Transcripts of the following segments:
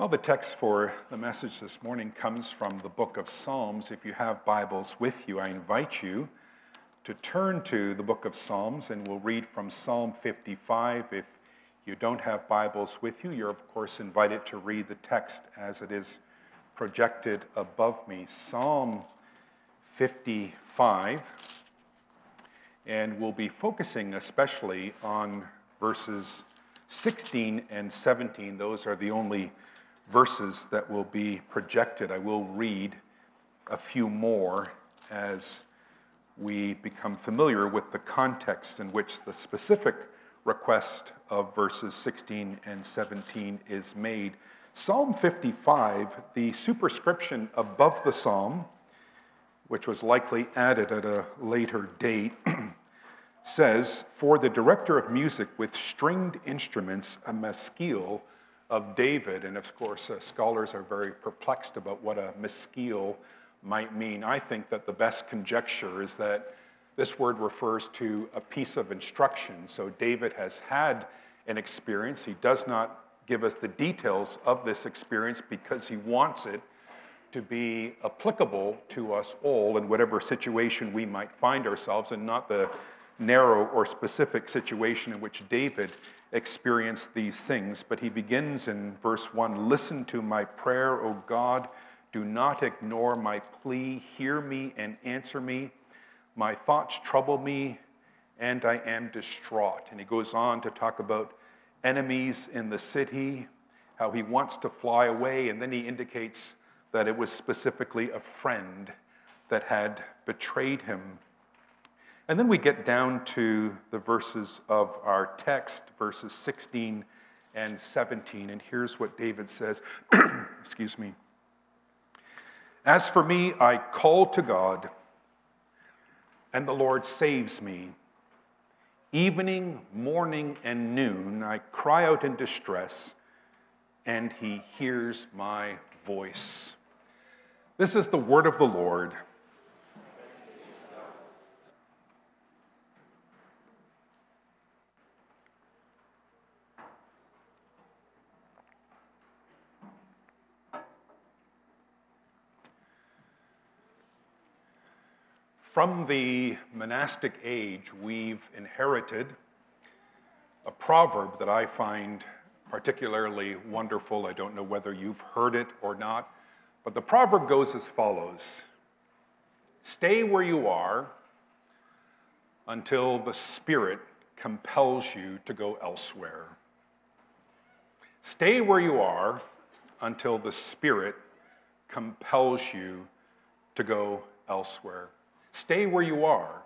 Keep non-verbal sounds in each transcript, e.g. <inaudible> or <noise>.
Well, the text for the message this morning comes from the book of Psalms. If you have Bibles with you, I invite you to turn to the book of Psalms and we'll read from Psalm 55. If you don't have Bibles with you, you're of course invited to read the text as it is projected above me. Psalm 55. And we'll be focusing especially on verses 16 and 17. Those are the only verses that will be projected. I will read a few more as we become familiar with the context in which the specific request of verses 16 and 17 is made. Psalm 55, the superscription above the psalm, which was likely added at a later date, <clears throat> says, For the director of music with stringed instruments, a maskil of David. And of course, uh, scholars are very perplexed about what a maskil might mean. I think that the best conjecture is that this word refers to a piece of instruction. So David has had an experience. He does not give us the details of this experience because he wants it to be applicable to us all in whatever situation we might find ourselves and not the narrow or specific situation in which David experienced these things. But he begins in verse 1 Listen to my prayer, O God. Do not ignore my plea. Hear me and answer me. My thoughts trouble me, and I am distraught. And he goes on to talk about enemies in the city, how he wants to fly away, and then he indicates that it was specifically a friend that had betrayed him. And then we get down to the verses of our text, verses 16 and 17. And here's what David says <clears throat> Excuse me. As for me, I call to God, and the Lord saves me. Evening, morning, and noon, I cry out in distress, and he hears my voice. This is the word of the Lord. From the monastic age, we've inherited a proverb that I find particularly wonderful. I don't know whether you've heard it or not, but the proverb goes as follows Stay where you are until the Spirit compels you to go elsewhere. Stay where you are until the Spirit compels you to go elsewhere. Stay where you are,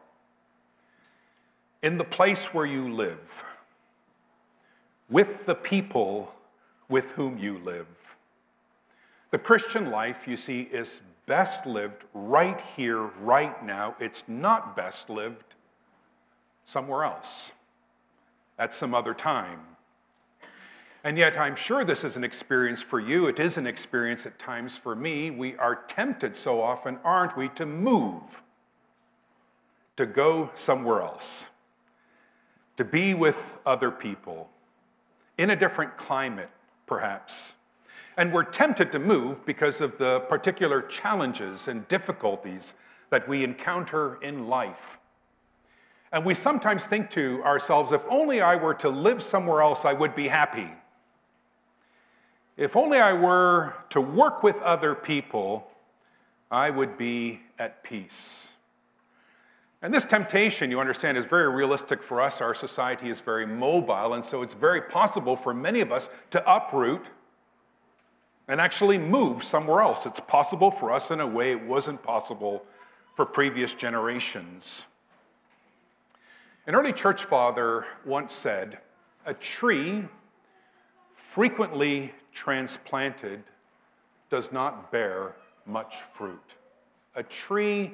in the place where you live, with the people with whom you live. The Christian life, you see, is best lived right here, right now. It's not best lived somewhere else at some other time. And yet, I'm sure this is an experience for you. It is an experience at times for me. We are tempted so often, aren't we, to move to go somewhere else, to be with other people, in a different climate, perhaps. And we're tempted to move because of the particular challenges and difficulties that we encounter in life. And we sometimes think to ourselves, if only I were to live somewhere else, I would be happy. If only I were to work with other people, I would be at peace. And this temptation, you understand, is very realistic for us. Our society is very mobile, and so it's very possible for many of us to uproot and actually move somewhere else. It's possible for us in a way it wasn't possible for previous generations. An early church father once said, A tree frequently transplanted does not bear much fruit. A tree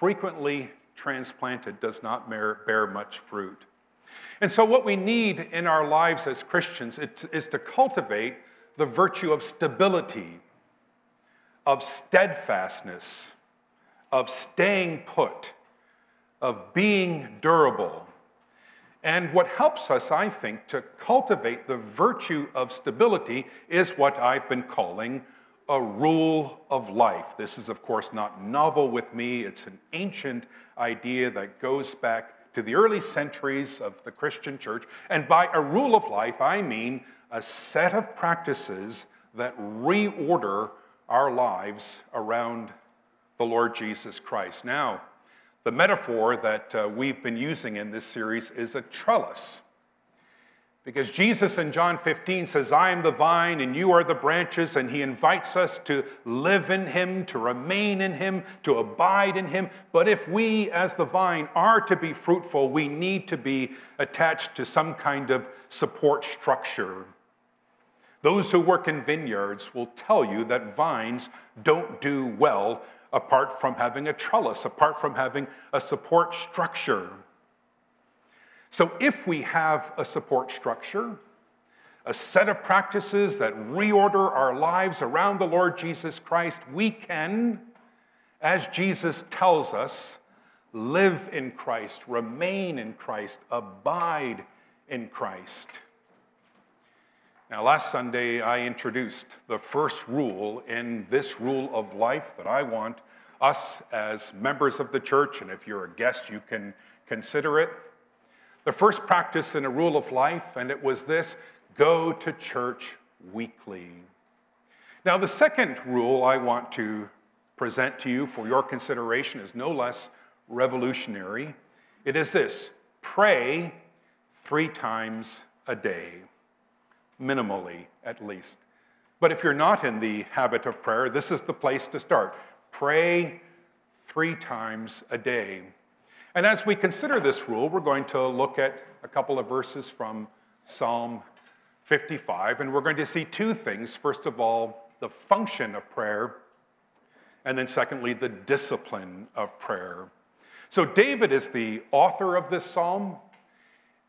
frequently transplanted does not bear much fruit. And so, what we need in our lives as Christians is to cultivate the virtue of stability, of steadfastness, of staying put, of being durable. And what helps us, I think, to cultivate the virtue of stability is what I've been calling a rule of life. This is, of course, not novel with me. It's an ancient idea that goes back to the early centuries of the Christian church. And by a rule of life, I mean a set of practices that reorder our lives around the Lord Jesus Christ. Now, the metaphor that uh, we've been using in this series is a trellis. Because Jesus in John 15 says, I am the vine and you are the branches, and he invites us to live in him, to remain in him, to abide in him. But if we, as the vine, are to be fruitful, we need to be attached to some kind of support structure. Those who work in vineyards will tell you that vines don't do well apart from having a trellis, apart from having a support structure. So, if we have a support structure, a set of practices that reorder our lives around the Lord Jesus Christ, we can, as Jesus tells us, live in Christ, remain in Christ, abide in Christ. Now, last Sunday, I introduced the first rule in this rule of life that I want us as members of the church, and if you're a guest, you can consider it. The first practice in a rule of life, and it was this go to church weekly. Now, the second rule I want to present to you for your consideration is no less revolutionary. It is this pray three times a day minimally at least. But if you're not in the habit of prayer, this is the place to start. Pray three times a day. And as we consider this rule, we're going to look at a couple of verses from Psalm 55, and we're going to see two things. First of all, the function of prayer, and then secondly, the discipline of prayer. So, David is the author of this psalm.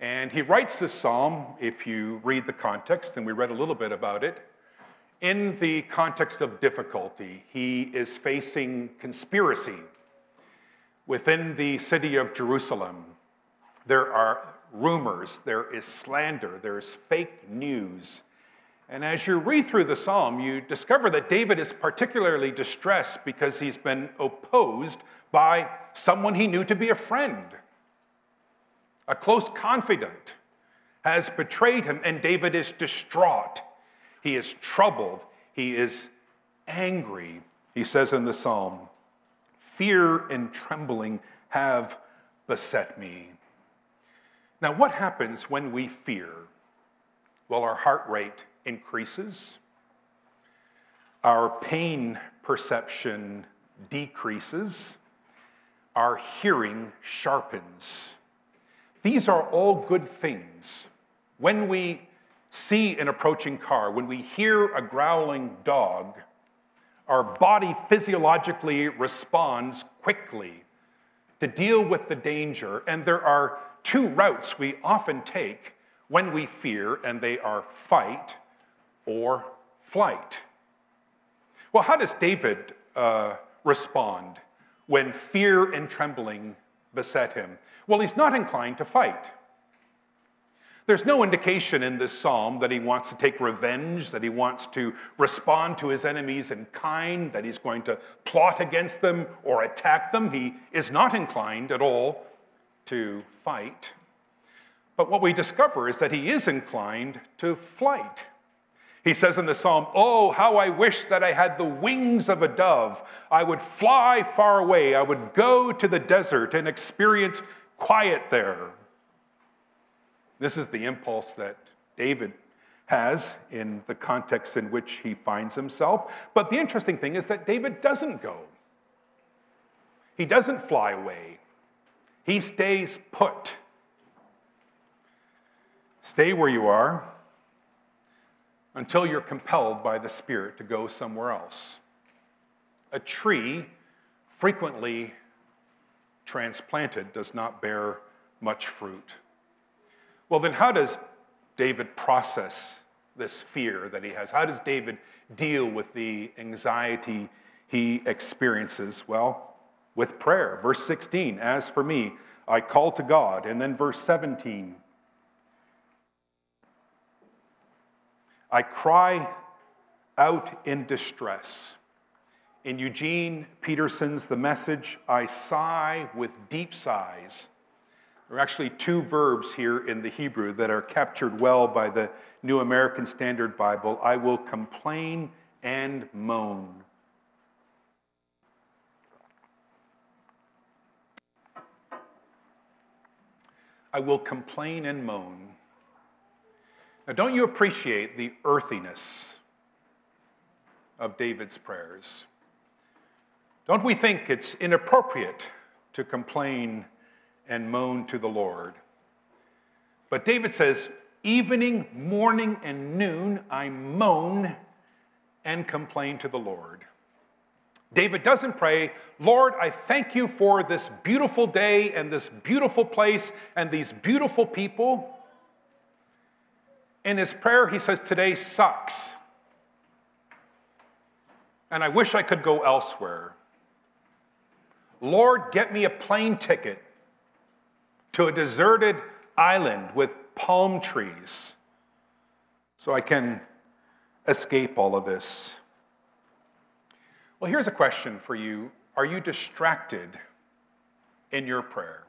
And he writes this psalm, if you read the context, and we read a little bit about it, in the context of difficulty. He is facing conspiracy within the city of Jerusalem. There are rumors, there is slander, there's fake news. And as you read through the psalm, you discover that David is particularly distressed because he's been opposed by someone he knew to be a friend a close confidant, has betrayed him, and David is distraught. He is troubled. He is angry. He says in the psalm, Fear and trembling have beset me. Now, what happens when we fear? Well, our heart rate increases, our pain perception decreases, our hearing sharpens. These are all good things. When we see an approaching car, when we hear a growling dog, our body physiologically responds quickly to deal with the danger. And there are two routes we often take when we fear, and they are fight or flight. Well, how does David uh, respond when fear and trembling beset him? Well, he's not inclined to fight. There's no indication in this psalm that he wants to take revenge, that he wants to respond to his enemies in kind, that he's going to plot against them or attack them. He is not inclined at all to fight. But what we discover is that he is inclined to flight. He says in the psalm, Oh, how I wish that I had the wings of a dove. I would fly far away. I would go to the desert and experience quiet there. This is the impulse that David has in the context in which he finds himself. But the interesting thing is that David doesn't go, he doesn't fly away, he stays put. Stay where you are until you're compelled by the Spirit to go somewhere else. A tree frequently transplanted does not bear much fruit. Well, then, how does David process this fear that he has? How does David deal with the anxiety he experiences? Well, with prayer. Verse 16, as for me, I call to God. And then verse 17, I cry out in distress. In Eugene Peterson's The Message, I sigh with deep sighs there are actually two verbs here in the Hebrew that are captured well by the New American Standard Bible. I will complain and moan. I will complain and moan. Now, don't you appreciate the earthiness of David's prayers? Don't we think it's inappropriate to complain and moan to the Lord? But David says, Evening, morning, and noon, I moan and complain to the Lord. David doesn't pray, Lord, I thank you for this beautiful day and this beautiful place and these beautiful people. In his prayer, he says, Today sucks. And I wish I could go elsewhere. Lord, get me a plane ticket to a deserted island with palm trees so I can escape all of this. Well, here's a question for you Are you distracted in your prayer?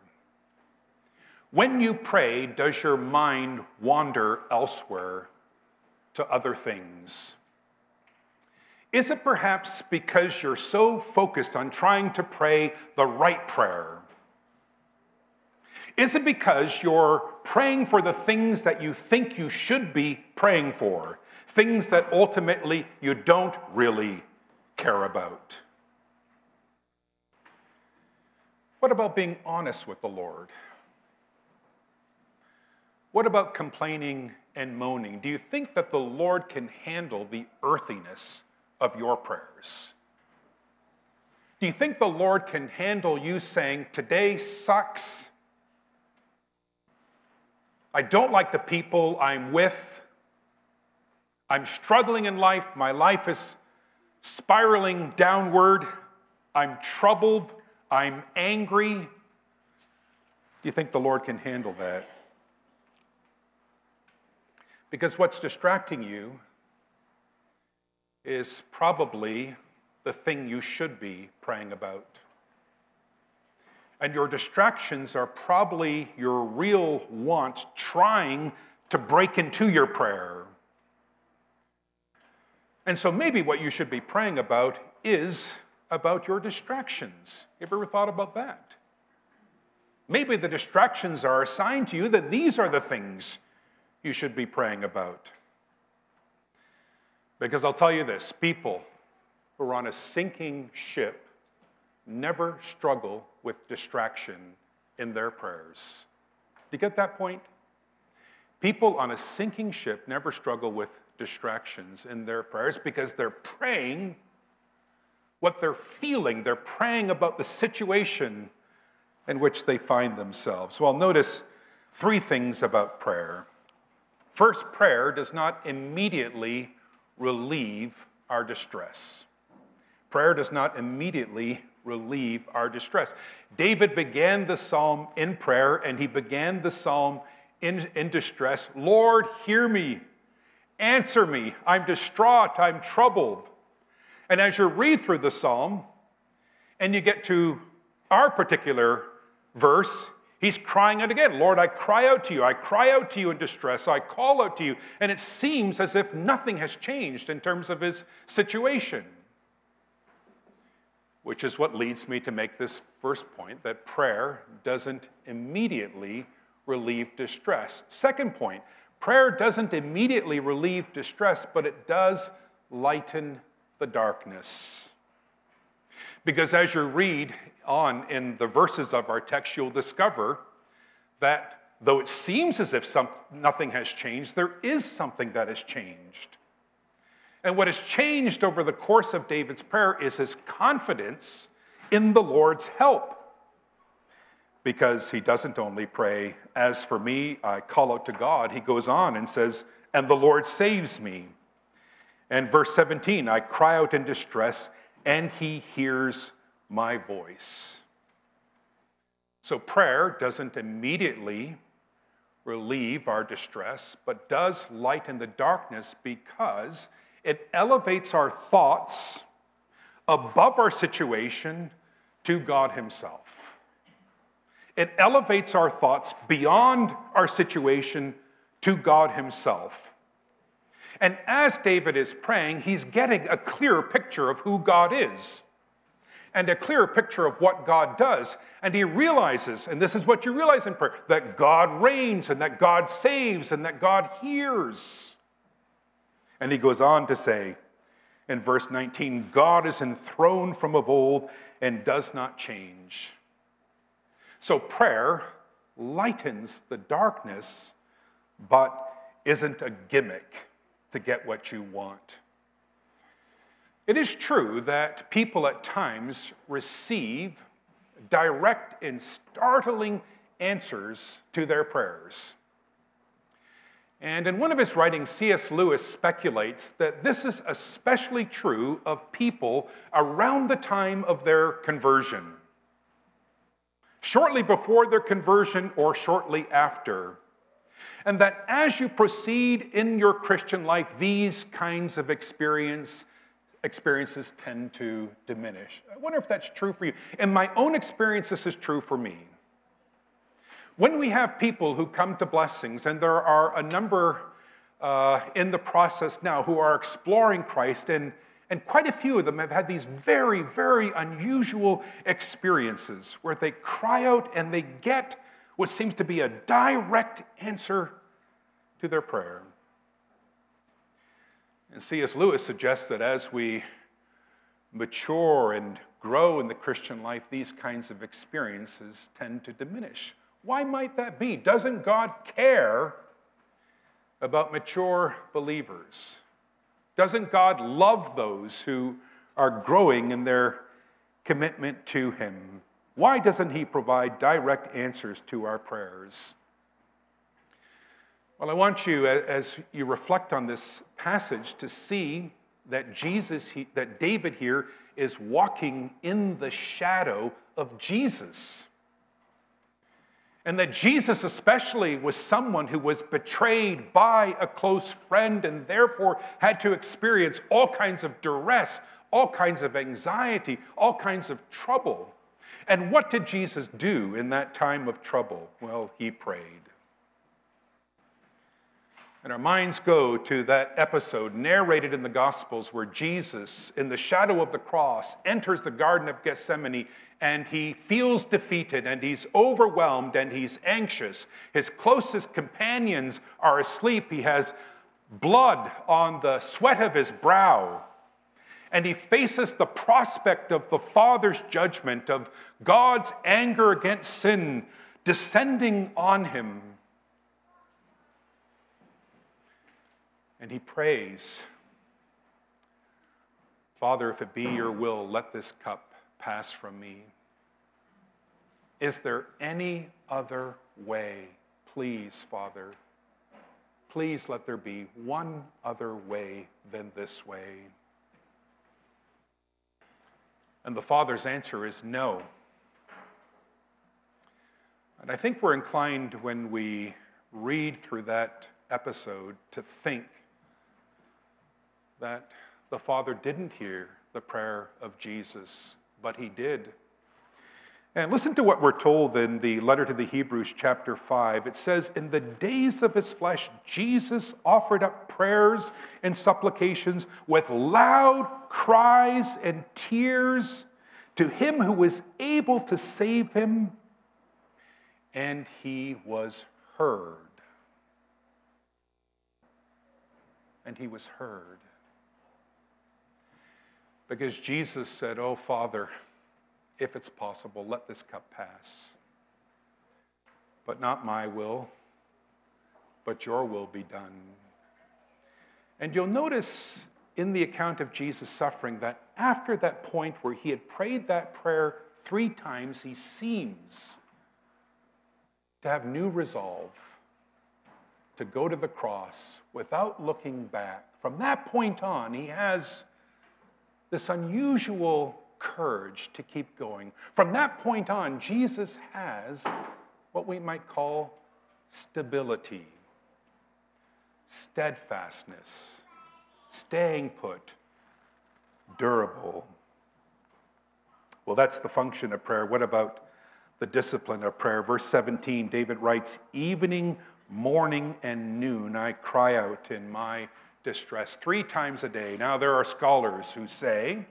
When you pray, does your mind wander elsewhere to other things? Is it perhaps because you're so focused on trying to pray the right prayer? Is it because you're praying for the things that you think you should be praying for? Things that ultimately you don't really care about? What about being honest with the Lord? What about complaining and moaning? Do you think that the Lord can handle the earthiness of your prayers? Do you think the Lord can handle you saying, Today sucks? I don't like the people I'm with. I'm struggling in life. My life is spiraling downward. I'm troubled. I'm angry. Do you think the Lord can handle that? Because what's distracting you is probably the thing you should be praying about. And your distractions are probably your real wants trying to break into your prayer. And so maybe what you should be praying about is about your distractions. You ever thought about that? Maybe the distractions are assigned to you that these are the things you should be praying about. Because I'll tell you this people who are on a sinking ship never struggle with distraction in their prayers. Do you get that point? People on a sinking ship never struggle with distractions in their prayers because they're praying what they're feeling. They're praying about the situation in which they find themselves. Well, notice three things about prayer. First, prayer does not immediately relieve our distress. Prayer does not immediately relieve our distress. David began the psalm in prayer and he began the psalm in, in distress. Lord, hear me. Answer me. I'm distraught. I'm troubled. And as you read through the psalm and you get to our particular verse, he's crying out again Lord, I cry out to you. I cry out to you in distress. I call out to you. And it seems as if nothing has changed in terms of his situation. Which is what leads me to make this first point that prayer doesn't immediately relieve distress. Second point, Prayer doesn't immediately relieve distress, but it does lighten the darkness. Because as you read on in the verses of our text, you'll discover that though it seems as if some, nothing has changed, there is something that has changed. And what has changed over the course of David's prayer is his confidence in the Lord's help because he doesn't only pray, As for me, I call out to God. He goes on and says, And the Lord saves me. And verse 17, I cry out in distress, and he hears my voice. So prayer doesn't immediately relieve our distress, but does lighten the darkness because it elevates our thoughts above our situation to God Himself. It elevates our thoughts beyond our situation to God Himself. And as David is praying, he's getting a clearer picture of who God is and a clearer picture of what God does. And he realizes, and this is what you realize in prayer, that God reigns and that God saves and that God hears. And he goes on to say in verse 19 God is enthroned from of old and does not change. So prayer lightens the darkness, but isn't a gimmick to get what you want. It is true that people at times receive direct and startling answers to their prayers. And in one of his writings, C.S. Lewis speculates that this is especially true of people around the time of their conversion. Shortly before their conversion or shortly after, and that as you proceed in your Christian life, these kinds of experience, experiences tend to diminish. I wonder if that's true for you. In my own experience, this is true for me. When we have people who come to blessings, and there are a number uh, in the process now who are exploring Christ, and, and quite a few of them have had these very, very unusual experiences where they cry out and they get what seems to be a direct answer to their prayer. And C.S. Lewis suggests that as we mature and grow in the Christian life, these kinds of experiences tend to diminish. Why might that be? Doesn't God care about mature believers? Doesn't God love those who are growing in their commitment to Him? Why doesn't He provide direct answers to our prayers? Well, I want you, as you reflect on this passage, to see that Jesus, that David here is walking in the shadow of Jesus. And that Jesus, especially, was someone who was betrayed by a close friend and therefore had to experience all kinds of duress, all kinds of anxiety, all kinds of trouble. And what did Jesus do in that time of trouble? Well, he prayed. And our minds go to that episode narrated in the Gospels where Jesus, in the shadow of the cross, enters the Garden of Gethsemane and he feels defeated and he's overwhelmed and he's anxious. His closest companions are asleep. He has blood on the sweat of his brow. And he faces the prospect of the Father's judgment, of God's anger against sin descending on him. And he prays, Father, if it be your will, let this cup pass from me. Is there any other way? Please, Father, please let there be one other way than this way. And the Father's answer is no. And I think we're inclined when we read through that episode to think that the Father didn't hear the prayer of Jesus, but he did. And listen to what we're told in the letter to the Hebrews, chapter 5. It says, In the days of his flesh, Jesus offered up prayers and supplications with loud cries and tears to him who was able to save him, and he was heard. And he was heard. Because Jesus said, Oh, Father, if it's possible, let this cup pass. But not my will, but your will be done. And you'll notice in the account of Jesus' suffering that after that point where he had prayed that prayer three times, he seems to have new resolve to go to the cross without looking back. From that point on, he has this unusual courage to keep going. From that point on, Jesus has what we might call stability, steadfastness, staying put, durable. Well, that's the function of prayer. What about the discipline of prayer? Verse 17, David writes, Evening, morning, and noon I cry out in my distress three times a day. Now, there are scholars who say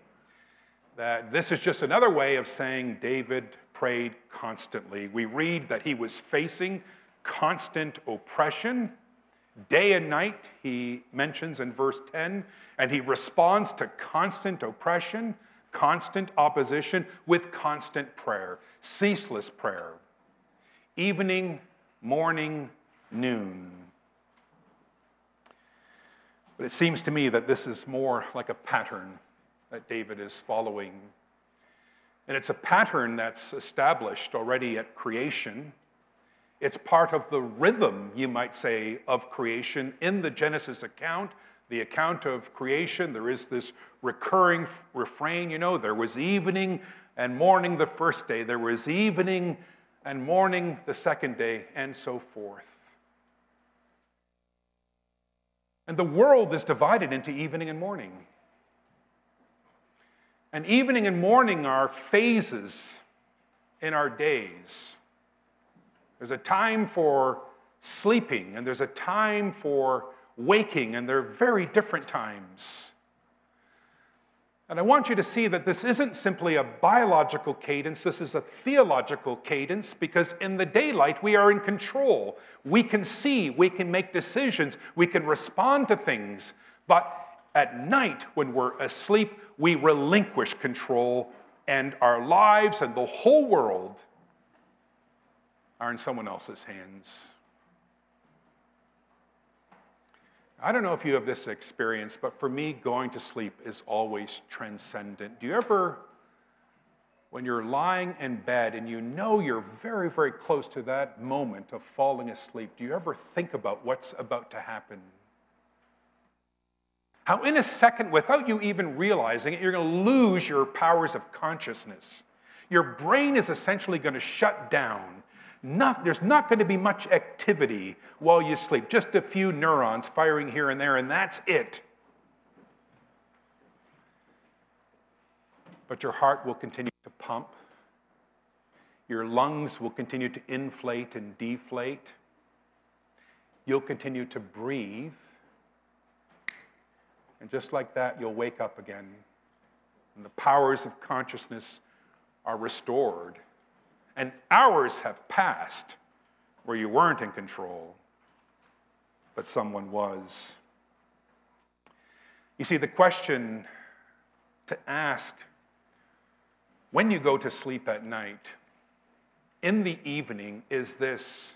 that this is just another way of saying David prayed constantly. We read that he was facing constant oppression. Day and night, he mentions in verse 10, and he responds to constant oppression, constant opposition with constant prayer, ceaseless prayer. Evening, morning, noon. But it seems to me that this is more like a pattern that David is following. And it's a pattern that's established already at creation. It's part of the rhythm, you might say, of creation. In the Genesis account, the account of creation, there is this recurring refrain, you know, there was evening and morning the first day, there was evening and morning the second day, and so forth. And the world is divided into evening and morning. And evening and morning are phases in our days. There's a time for sleeping, and there's a time for waking, and they're very different times. And I want you to see that this isn't simply a biological cadence, this is a theological cadence because in the daylight we are in control. We can see, we can make decisions, we can respond to things. But at night, when we're asleep, we relinquish control, and our lives and the whole world are in someone else's hands. I don't know if you have this experience, but for me, going to sleep is always transcendent. Do you ever, when you're lying in bed and you know you're very, very close to that moment of falling asleep, do you ever think about what's about to happen? How, in a second, without you even realizing it, you're going to lose your powers of consciousness. Your brain is essentially going to shut down not, there's not going to be much activity while you sleep, just a few neurons firing here and there, and that's it. But your heart will continue to pump. Your lungs will continue to inflate and deflate. You'll continue to breathe. And just like that, you'll wake up again. And the powers of consciousness are restored and hours have passed where you weren't in control, but someone was. You see, the question to ask when you go to sleep at night, in the evening, is this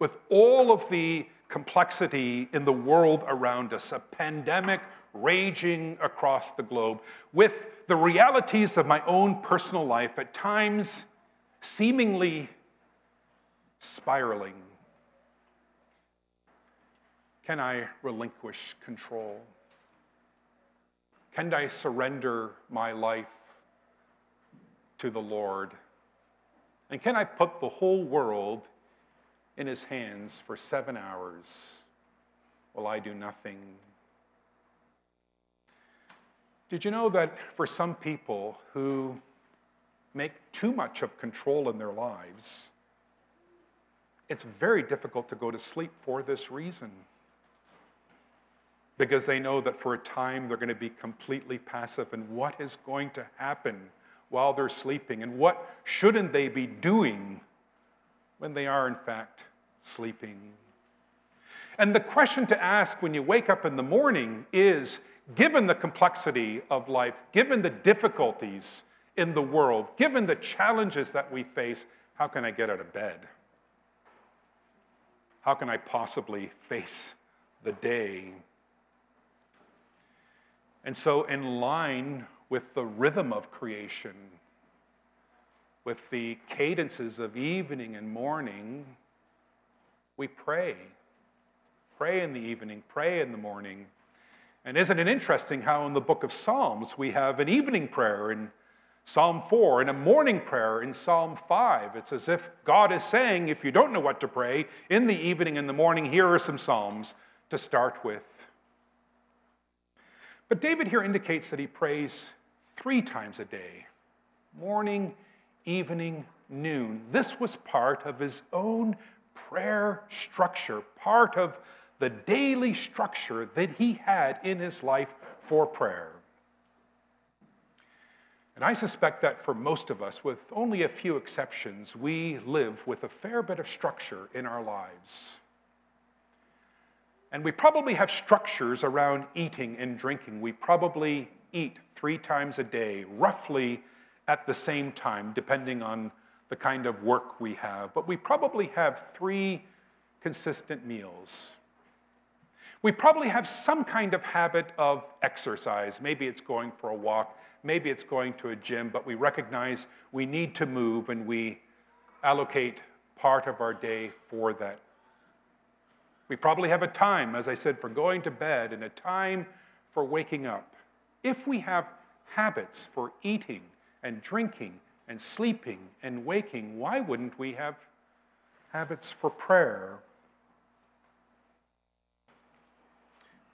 with all of the complexity in the world around us, a pandemic raging across the globe, with the realities of my own personal life, at times seemingly spiraling. Can I relinquish control? Can I surrender my life to the Lord? And can I put the whole world in his hands for seven hours while I do nothing? Did you know that for some people who make too much of control in their lives, it's very difficult to go to sleep for this reason. Because they know that for a time they're going to be completely passive, and what is going to happen while they're sleeping, and what shouldn't they be doing when they are, in fact, sleeping? And the question to ask when you wake up in the morning is given the complexity of life, given the difficulties in the world, given the challenges that we face, how can I get out of bed? How can I possibly face the day? And so, in line with the rhythm of creation, with the cadences of evening and morning, we pray. Pray in the evening, pray in the morning. And isn't it interesting how in the book of Psalms we have an evening prayer and Psalm 4, in a morning prayer in Psalm 5. It's as if God is saying, if you don't know what to pray, in the evening and the morning, here are some Psalms to start with. But David here indicates that he prays three times a day morning, evening, noon. This was part of his own prayer structure, part of the daily structure that he had in his life for prayer. And I suspect that for most of us, with only a few exceptions, we live with a fair bit of structure in our lives. And we probably have structures around eating and drinking. We probably eat three times a day, roughly at the same time, depending on the kind of work we have. But we probably have three consistent meals. We probably have some kind of habit of exercise. Maybe it's going for a walk, maybe it's going to a gym, but we recognize we need to move and we allocate part of our day for that. We probably have a time, as I said, for going to bed and a time for waking up. If we have habits for eating and drinking and sleeping and waking, why wouldn't we have habits for prayer?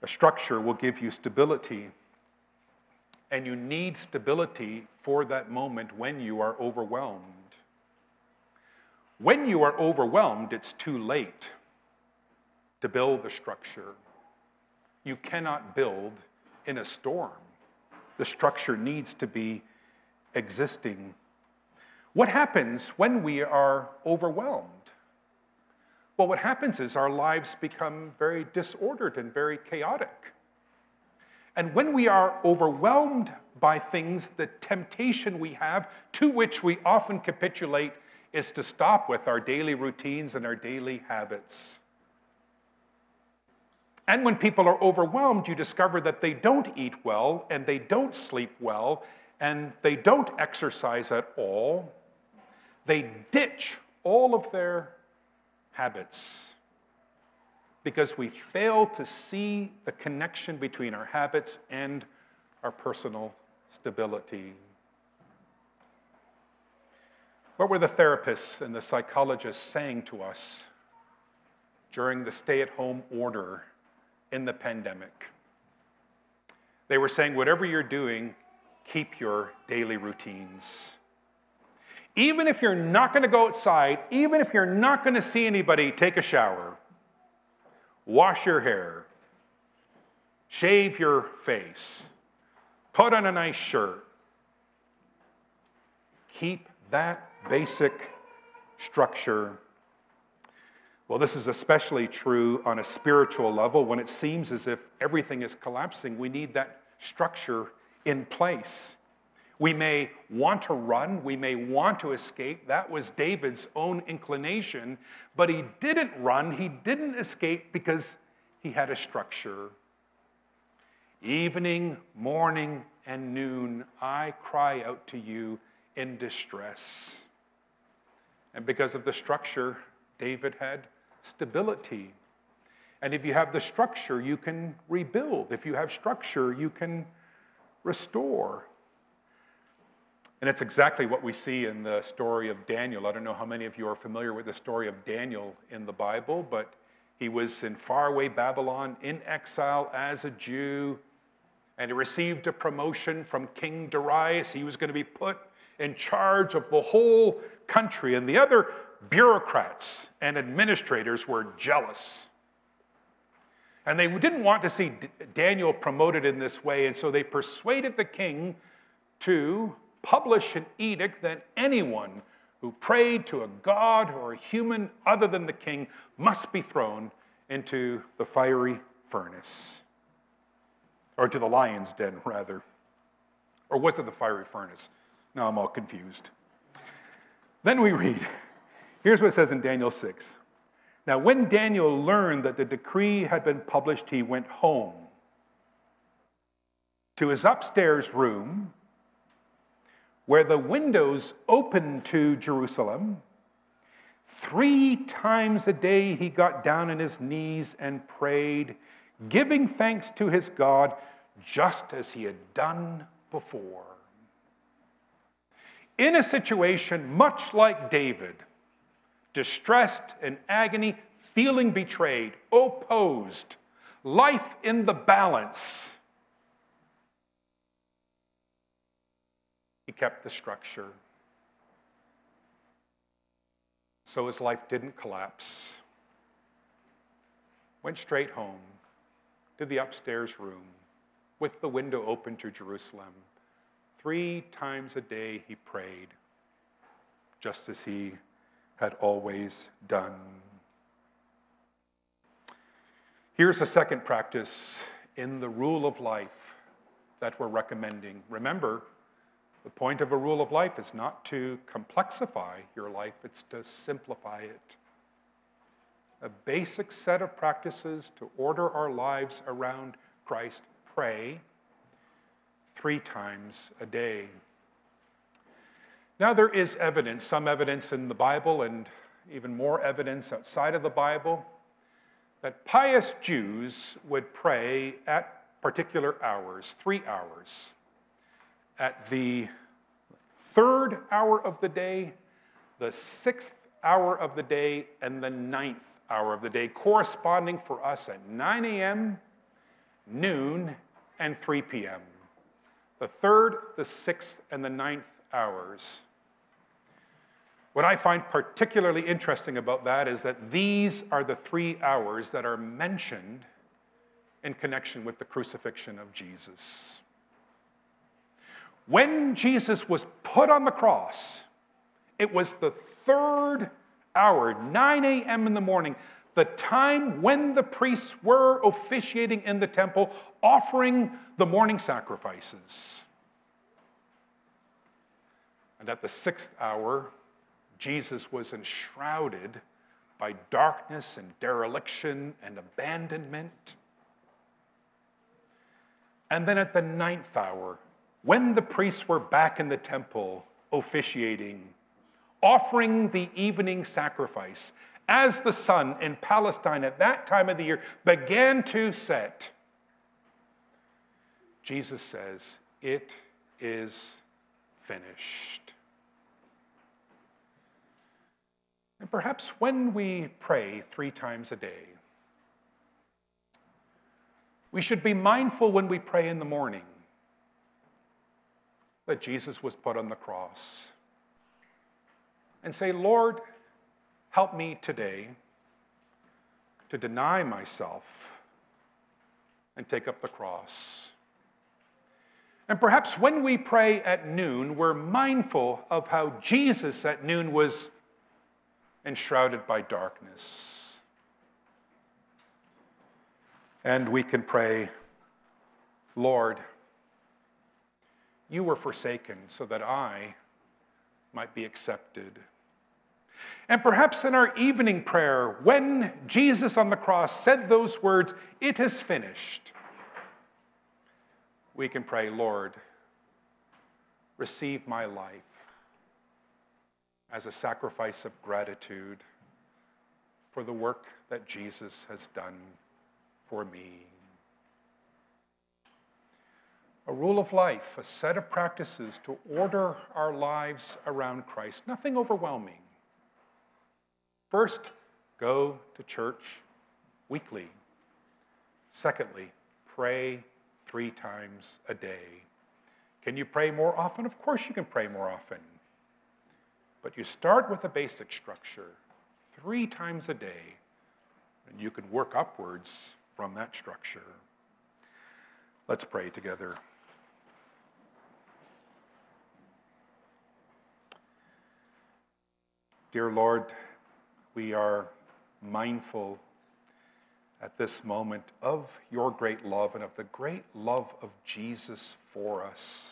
A structure will give you stability and you need stability for that moment when you are overwhelmed. When you are overwhelmed, it's too late to build the structure. You cannot build in a storm. The structure needs to be existing. What happens when we are overwhelmed? Well, what happens is our lives become very disordered and very chaotic. And when we are overwhelmed by things, the temptation we have, to which we often capitulate, is to stop with our daily routines and our daily habits. And when people are overwhelmed, you discover that they don't eat well, and they don't sleep well, and they don't exercise at all. They ditch all of their habits because we fail to see the connection between our habits and our personal stability. What were the therapists and the psychologists saying to us during the stay at home order in the pandemic? They were saying, whatever you're doing, keep your daily routines. Even if you're not going to go outside, even if you're not going to see anybody, take a shower wash your hair, shave your face, put on a nice shirt. Keep that basic structure. Well, this is especially true on a spiritual level when it seems as if everything is collapsing. We need that structure in place. We may want to run, we may want to escape. That was David's own inclination, but he didn't run, he didn't escape because he had a structure. Evening, morning, and noon, I cry out to you in distress. And because of the structure, David had stability. And if you have the structure, you can rebuild. If you have structure, you can restore. And it's exactly what we see in the story of Daniel. I don't know how many of you are familiar with the story of Daniel in the Bible, but he was in faraway Babylon in exile as a Jew, and he received a promotion from King Darius. He was going to be put in charge of the whole country, and the other bureaucrats and administrators were jealous. And they didn't want to see Daniel promoted in this way, and so they persuaded the king to publish an edict that anyone who prayed to a god or a human other than the king must be thrown into the fiery furnace. Or to the lion's den, rather. Or was it the fiery furnace? Now I'm all confused. Then we read here's what it says in Daniel 6. Now, when Daniel learned that the decree had been published, he went home to his upstairs room where the windows open to Jerusalem. Three times a day he got down on his knees and prayed, giving thanks to his God, just as he had done before. in a situation much like David, distressed in agony, feeling betrayed, opposed, life in the balance. He kept the structure. So his life didn't collapse. Went straight home to the upstairs room with the window open to Jerusalem. Three times a day he prayed, just as he had always done. Here's a second practice in the rule of life that we're recommending. Remember, the point of a rule of life is not to complexify your life, it's to simplify it. A basic set of practices to order our lives around Christ. Pray three times a day. Now, there is evidence, some evidence in the Bible, and even more evidence outside of the Bible, that pious Jews would pray at particular hours, three hours, at the third hour of the day, the sixth hour of the day, and the ninth hour of the day, corresponding for us at 9 a.m., noon, and 3 p.m. The third, the sixth, and the ninth hours. What I find particularly interesting about that is that these are the three hours that are mentioned in connection with the crucifixion of Jesus. When Jesus was put on the cross, it was the third hour, 9 a.m. in the morning, the time when the priests were officiating in the temple, offering the morning sacrifices. And at the sixth hour, Jesus was enshrouded by darkness and dereliction and abandonment. And then at the ninth hour, when the priests were back in the temple officiating, offering the evening sacrifice, as the sun in Palestine at that time of the year began to set, Jesus says, It is finished. And perhaps when we pray three times a day, we should be mindful when we pray in the morning that Jesus was put on the cross and say, Lord, help me today to deny myself and take up the cross. And perhaps when we pray at noon, we're mindful of how Jesus at noon was enshrouded by darkness. And we can pray, Lord, you were forsaken so that I might be accepted. And perhaps in our evening prayer, when Jesus on the cross said those words, It is finished, we can pray, Lord, receive my life as a sacrifice of gratitude for the work that Jesus has done for me. A rule of life, a set of practices to order our lives around Christ, nothing overwhelming. First, go to church weekly. Secondly, pray three times a day. Can you pray more often? Of course, you can pray more often. But you start with a basic structure three times a day, and you can work upwards from that structure. Let's pray together. Dear Lord, we are mindful at this moment of your great love and of the great love of Jesus for us.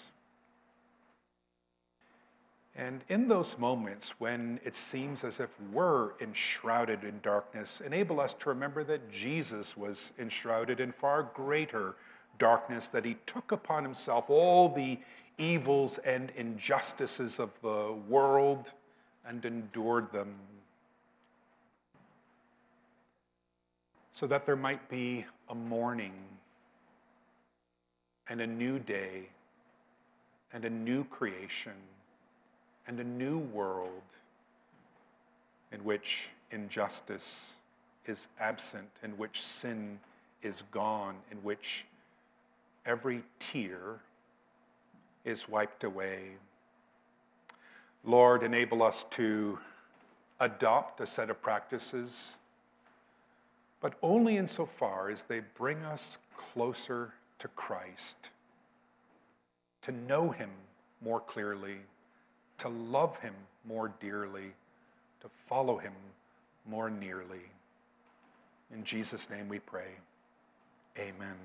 And in those moments when it seems as if we're enshrouded in darkness, enable us to remember that Jesus was enshrouded in far greater darkness, that he took upon himself all the evils and injustices of the world and endured them so that there might be a morning and a new day and a new creation and a new world in which injustice is absent, in which sin is gone, in which every tear is wiped away. Lord, enable us to adopt a set of practices, but only insofar as they bring us closer to Christ, to know Him more clearly, to love Him more dearly, to follow Him more nearly. In Jesus' name we pray. Amen.